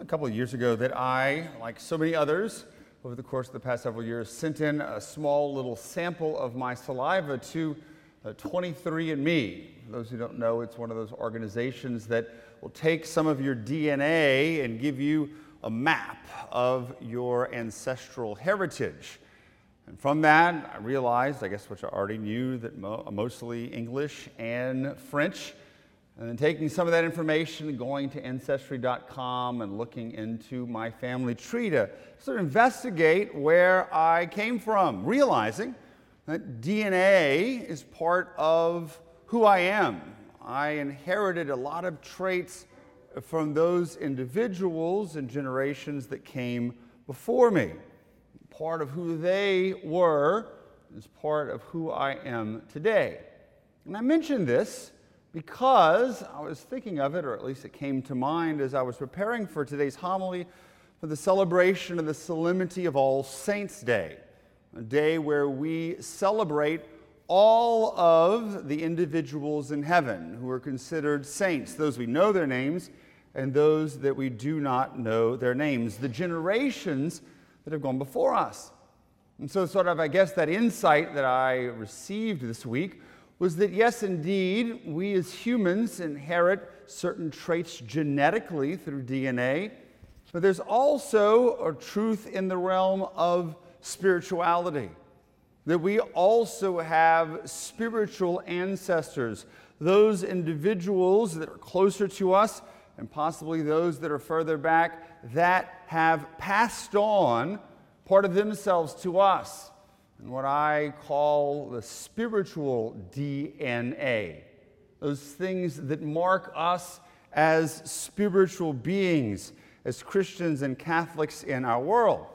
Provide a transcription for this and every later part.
a couple of years ago that I, like so many others, over the course of the past several years, sent in a small little sample of my saliva to uh, 23andMe. For those who don't know, it's one of those organizations that will take some of your DNA and give you a map of your ancestral heritage. And from that, I realized, I guess, which I already knew, that mo- mostly English and French. And then taking some of that information and going to Ancestry.com and looking into my family tree to sort of investigate where I came from, realizing that DNA is part of who I am. I inherited a lot of traits from those individuals and generations that came before me. Part of who they were is part of who I am today. And I mention this because I was thinking of it, or at least it came to mind as I was preparing for today's homily for the celebration of the Solemnity of All Saints' Day, a day where we celebrate all of the individuals in heaven who are considered saints, those we know their names and those that we do not know their names, the generations that have gone before us. And so, sort of, I guess, that insight that I received this week was that yes, indeed, we as humans inherit certain traits genetically through DNA, but there's also a truth in the realm of spirituality. That we also have spiritual ancestors, those individuals that are closer to us, and possibly those that are further back, that have passed on part of themselves to us and what I call the spiritual DNA, those things that mark us as spiritual beings, as Christians and Catholics in our world.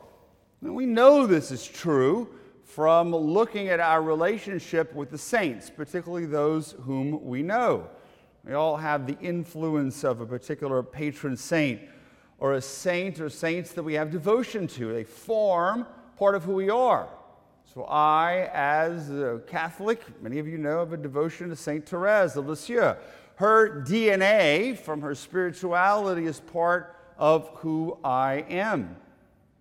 And we know this is true from looking at our relationship with the saints, particularly those whom we know. We all have the influence of a particular patron saint or a saint or saints that we have devotion to. They form part of who we are. So, I, as a Catholic, many of you know of a devotion to Saint Therese of Lisieux. Her DNA from her spirituality is part of who I am.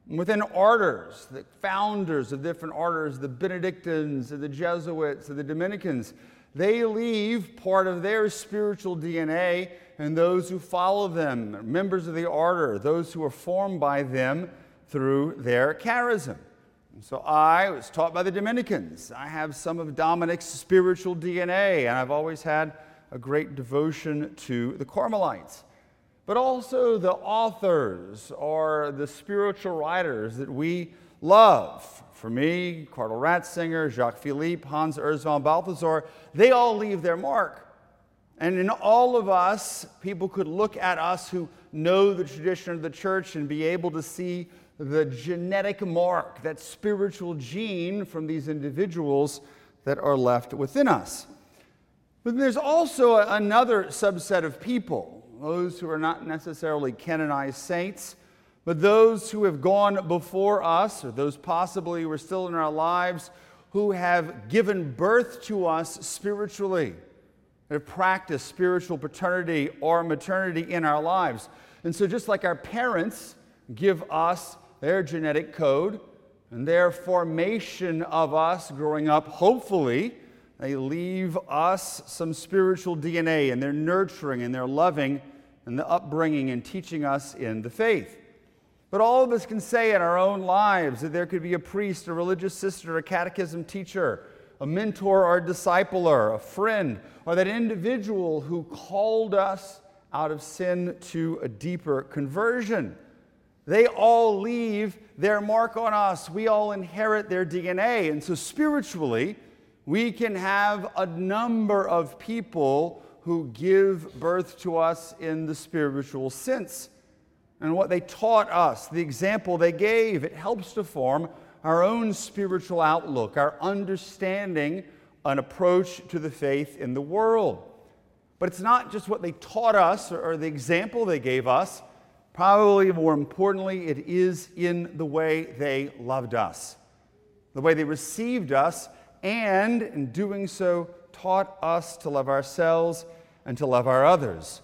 Within orders, the founders of different orders, the Benedictines, the Jesuits, the Dominicans, they leave part of their spiritual DNA and those who follow them, members of the order, those who are formed by them through their charism. So I was taught by the Dominicans. I have some of Dominic's spiritual DNA, and I've always had a great devotion to the Carmelites. But also the authors or the spiritual writers that we love. For me, Cardinal Ratzinger, Jacques Philippe, Hans Urs von Balthasar, they all leave their mark. And in all of us, people could look at us who know the tradition of the church and be able to see the genetic mark, that spiritual gene from these individuals that are left within us. But there's also another subset of people, those who are not necessarily canonized saints, but those who have gone before us, or those possibly who are still in our lives, who have given birth to us spiritually, have practiced spiritual paternity or maternity in our lives. And so, just like our parents give us their genetic code and their formation of us growing up, hopefully, they leave us some spiritual DNA and their nurturing and their loving and the upbringing and teaching us in the faith. But all of us can say in our own lives that there could be a priest, a religious sister, a catechism teacher, a mentor or a discipler, a friend, or that individual who called us out of sin to a deeper conversion. They all leave their mark on us. We all inherit their DNA. And so, spiritually, we can have a number of people who give birth to us in the spiritual sense. And what they taught us, the example they gave, it helps to form our own spiritual outlook, our understanding, an approach to the faith in the world. But it's not just what they taught us or the example they gave us Probably more importantly, it is in the way they loved us, the way they received us, and in doing so, taught us to love ourselves and to love our others.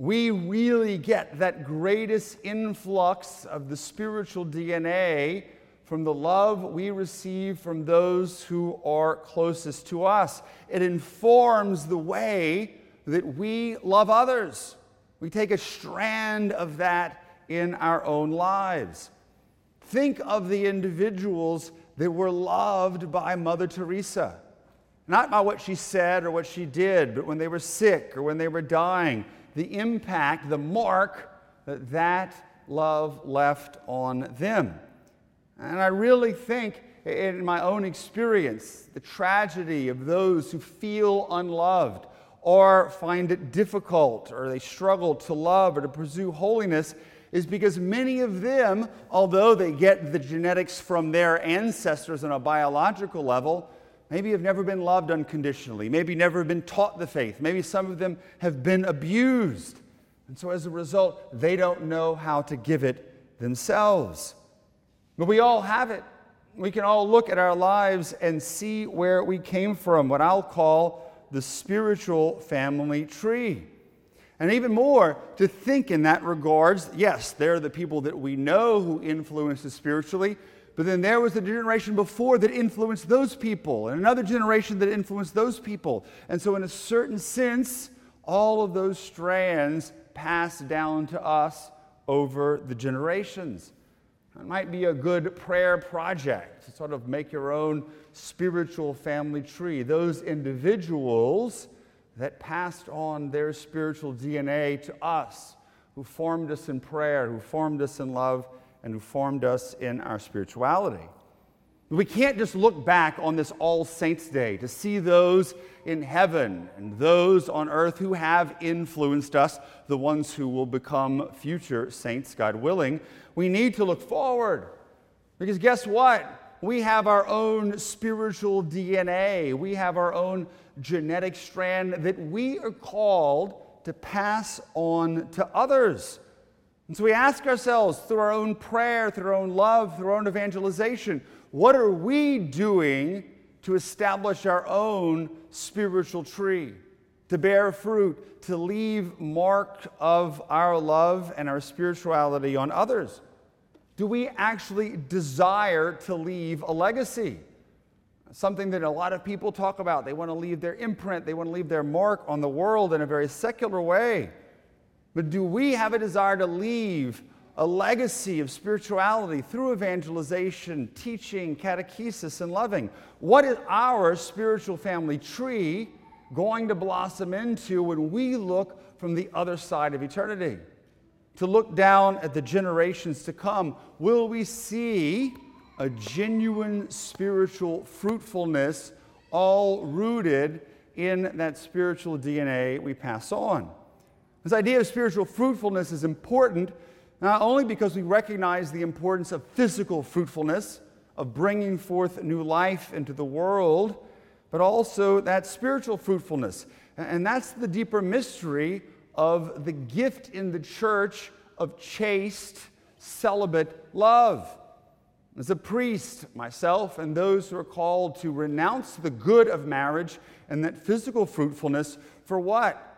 we really get that greatest influx of the spiritual DNA from the love we receive from those who are closest to us. It informs the way that we love others. We take a strand of that in our own lives. Think of the individuals that were loved by Mother Teresa. Not by what she said or what she did, but when they were sick or when they were dying the impact, the mark that that love left on them. And I really think, in my own experience, the tragedy of those who feel unloved or find it difficult or they struggle to love or to pursue holiness is because many of them, although they get the genetics from their ancestors on a biological level, maybe have never been loved unconditionally, maybe never been taught the faith, maybe some of them have been abused. And so as a result, they don't know how to give it themselves. But we all have it. We can all look at our lives and see where we came from, what I'll call the spiritual family tree. And even more, to think in that regards, yes, there are the people that we know who influence us spiritually, but then there was a generation before that influenced those people, and another generation that influenced those people. And so, in a certain sense, all of those strands pass down to us over the generations. It might be a good prayer project to sort of make your own spiritual family tree. Those individuals that passed on their spiritual DNA to us, who formed us in prayer, who formed us in love, and who formed us in our spirituality. We can't just look back on this All Saints' Day to see those in heaven and those on earth who have influenced us, the ones who will become future saints, God willing. We need to look forward because guess what? We have our own spiritual DNA, we have our own genetic strand that we are called to pass on to others. And so we ask ourselves through our own prayer, through our own love, through our own evangelization, what are we doing to establish our own spiritual tree, to bear fruit, to leave mark of our love and our spirituality on others? Do we actually desire to leave a legacy? Something that a lot of people talk about. They want to leave their imprint, they want to leave their mark on the world in a very secular way. But do we have a desire to leave a legacy of spirituality through evangelization, teaching, catechesis, and loving? What is our spiritual family tree going to blossom into when we look from the other side of eternity? To look down at the generations to come, will we see a genuine spiritual fruitfulness all rooted in that spiritual DNA we pass on? This idea of spiritual fruitfulness is important not only because we recognize the importance of physical fruitfulness, of bringing forth new life into the world, but also that spiritual fruitfulness. And that's the deeper mystery of the gift in the church of chaste, celibate love. As a priest, myself and those who are called to renounce the good of marriage and that physical fruitfulness for what?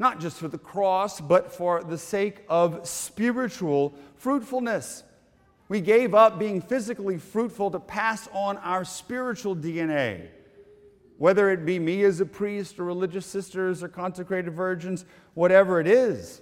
Not just for the cross, but for the sake of spiritual fruitfulness. We gave up being physically fruitful to pass on our spiritual DNA. Whether it be me as a priest or religious sisters or consecrated virgins, whatever it is.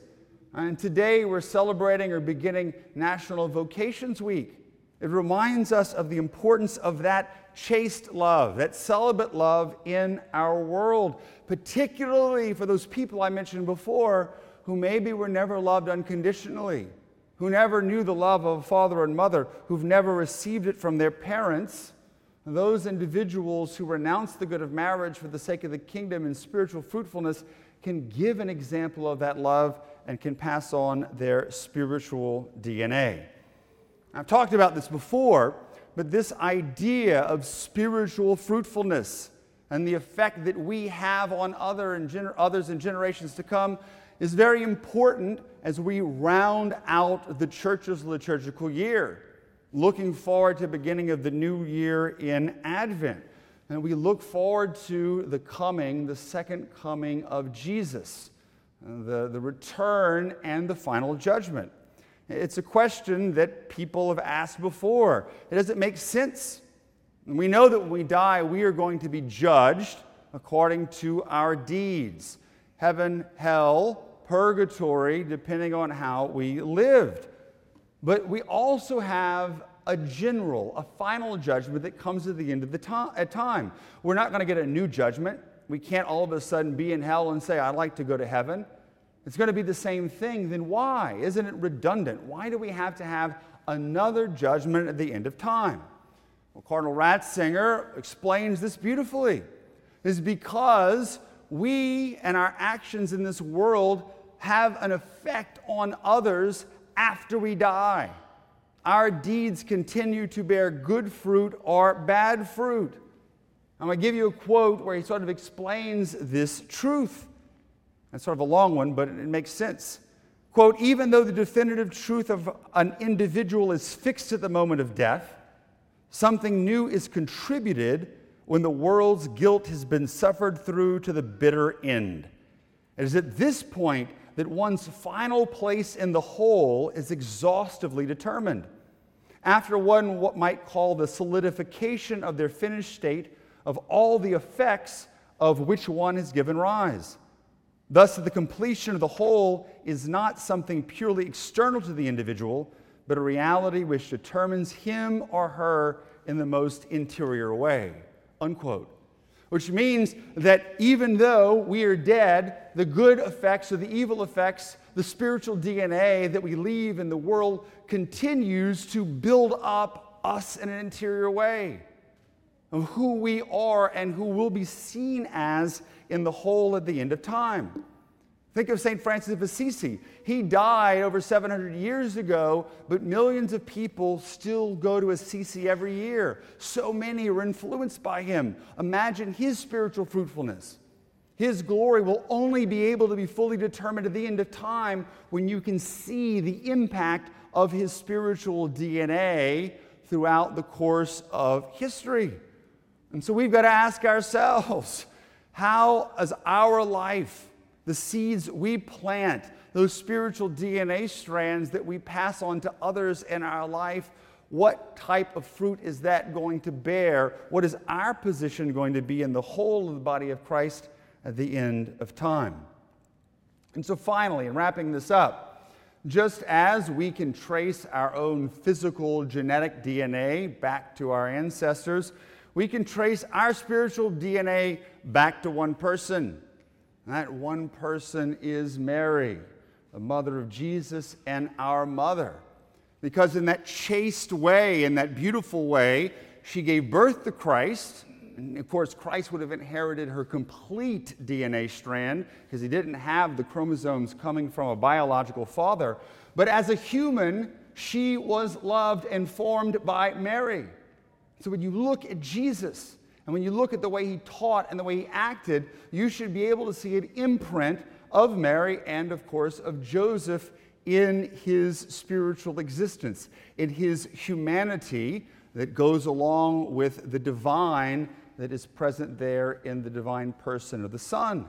And today we're celebrating or beginning National Vocations Week. It reminds us of the importance of that chaste love, that celibate love in our world, particularly for those people I mentioned before who maybe were never loved unconditionally, who never knew the love of a father and mother, who've never received it from their parents. Those individuals who renounce the good of marriage for the sake of the kingdom and spiritual fruitfulness can give an example of that love and can pass on their spiritual DNA. I've talked about this before, but this idea of spiritual fruitfulness and the effect that we have on other and gener- others in generations to come is very important as we round out the church's liturgical year, looking forward to the beginning of the new year in Advent. And we look forward to the coming, the second coming of Jesus, the, the return and the final judgment. It's a question that people have asked before. It doesn't make sense. We know that when we die, we are going to be judged according to our deeds heaven, hell, purgatory, depending on how we lived. But we also have a general, a final judgment that comes at the end of the uh, time. We're not going to get a new judgment. We can't all of a sudden be in hell and say, I'd like to go to heaven. It's going to be the same thing. Then why? Isn't it redundant? Why do we have to have another judgment at the end of time? Well, Cardinal Ratzinger explains this beautifully. Is because we and our actions in this world have an effect on others after we die our deeds continue to bear good fruit or bad fruit. I'm going to give you a quote where he sort of explains this truth. It's sort of a long one, but it makes sense. Quote, even though the definitive truth of an individual is fixed at the moment of death, something new is contributed when the world's guilt has been suffered through to the bitter end. It is at this point that one's final place in the whole is exhaustively determined after one what might call the solidification of their finished state of all the effects of which one has given rise. Thus, the completion of the whole is not something purely external to the individual, but a reality which determines him or her in the most interior way. Unquote. Which means that even though we are dead, the good effects or the evil effects the spiritual DNA that we leave in the world continues to build up us in an interior way of who we are and who will be seen as in the whole at the end of time. Think of St. Francis of Assisi. He died over 700 years ago, but millions of people still go to Assisi every year. So many are influenced by him. Imagine his spiritual fruitfulness. His glory will only be able to be fully determined at the end of time when you can see the impact of his spiritual DNA throughout the course of history. And so we've got to ask ourselves how is our life, the seeds we plant, those spiritual DNA strands that we pass on to others in our life, what type of fruit is that going to bear? What is our position going to be in the whole of the body of Christ? at the end of time. And so, finally, in wrapping this up, just as we can trace our own physical genetic DNA back to our ancestors, we can trace our spiritual DNA back to one person. That one person is Mary, the mother of Jesus and our mother. Because in that chaste way, in that beautiful way, she gave birth to Christ, and of course, Christ would have inherited her complete DNA strand because he didn't have the chromosomes coming from a biological father. But as a human, she was loved and formed by Mary. So when you look at Jesus and when you look at the way he taught and the way he acted, you should be able to see an imprint of Mary and, of course, of Joseph in his spiritual existence, in his humanity that goes along with the divine that is present there in the divine person of the Son.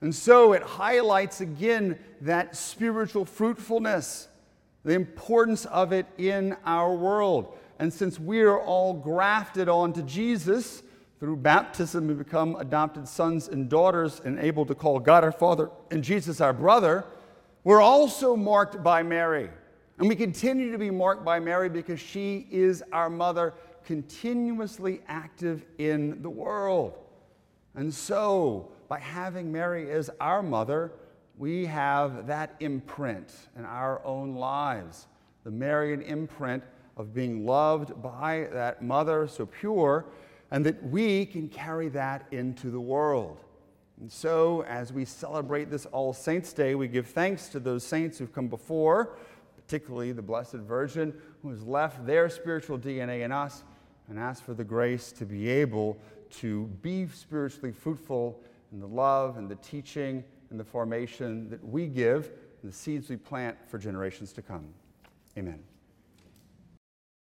And so it highlights again that spiritual fruitfulness, the importance of it in our world. And since we are all grafted onto Jesus through baptism, we become adopted sons and daughters and able to call God our Father and Jesus our brother, we're also marked by Mary. And we continue to be marked by Mary because she is our mother continuously active in the world. And so, by having Mary as our mother, we have that imprint in our own lives the Marian imprint of being loved by that mother so pure, and that we can carry that into the world. And so, as we celebrate this All Saints' Day, we give thanks to those saints who've come before, particularly the Blessed Virgin, who has left their spiritual DNA in us and ask for the grace to be able to be spiritually fruitful in the love and the teaching and the formation that we give and the seeds we plant for generations to come. Amen.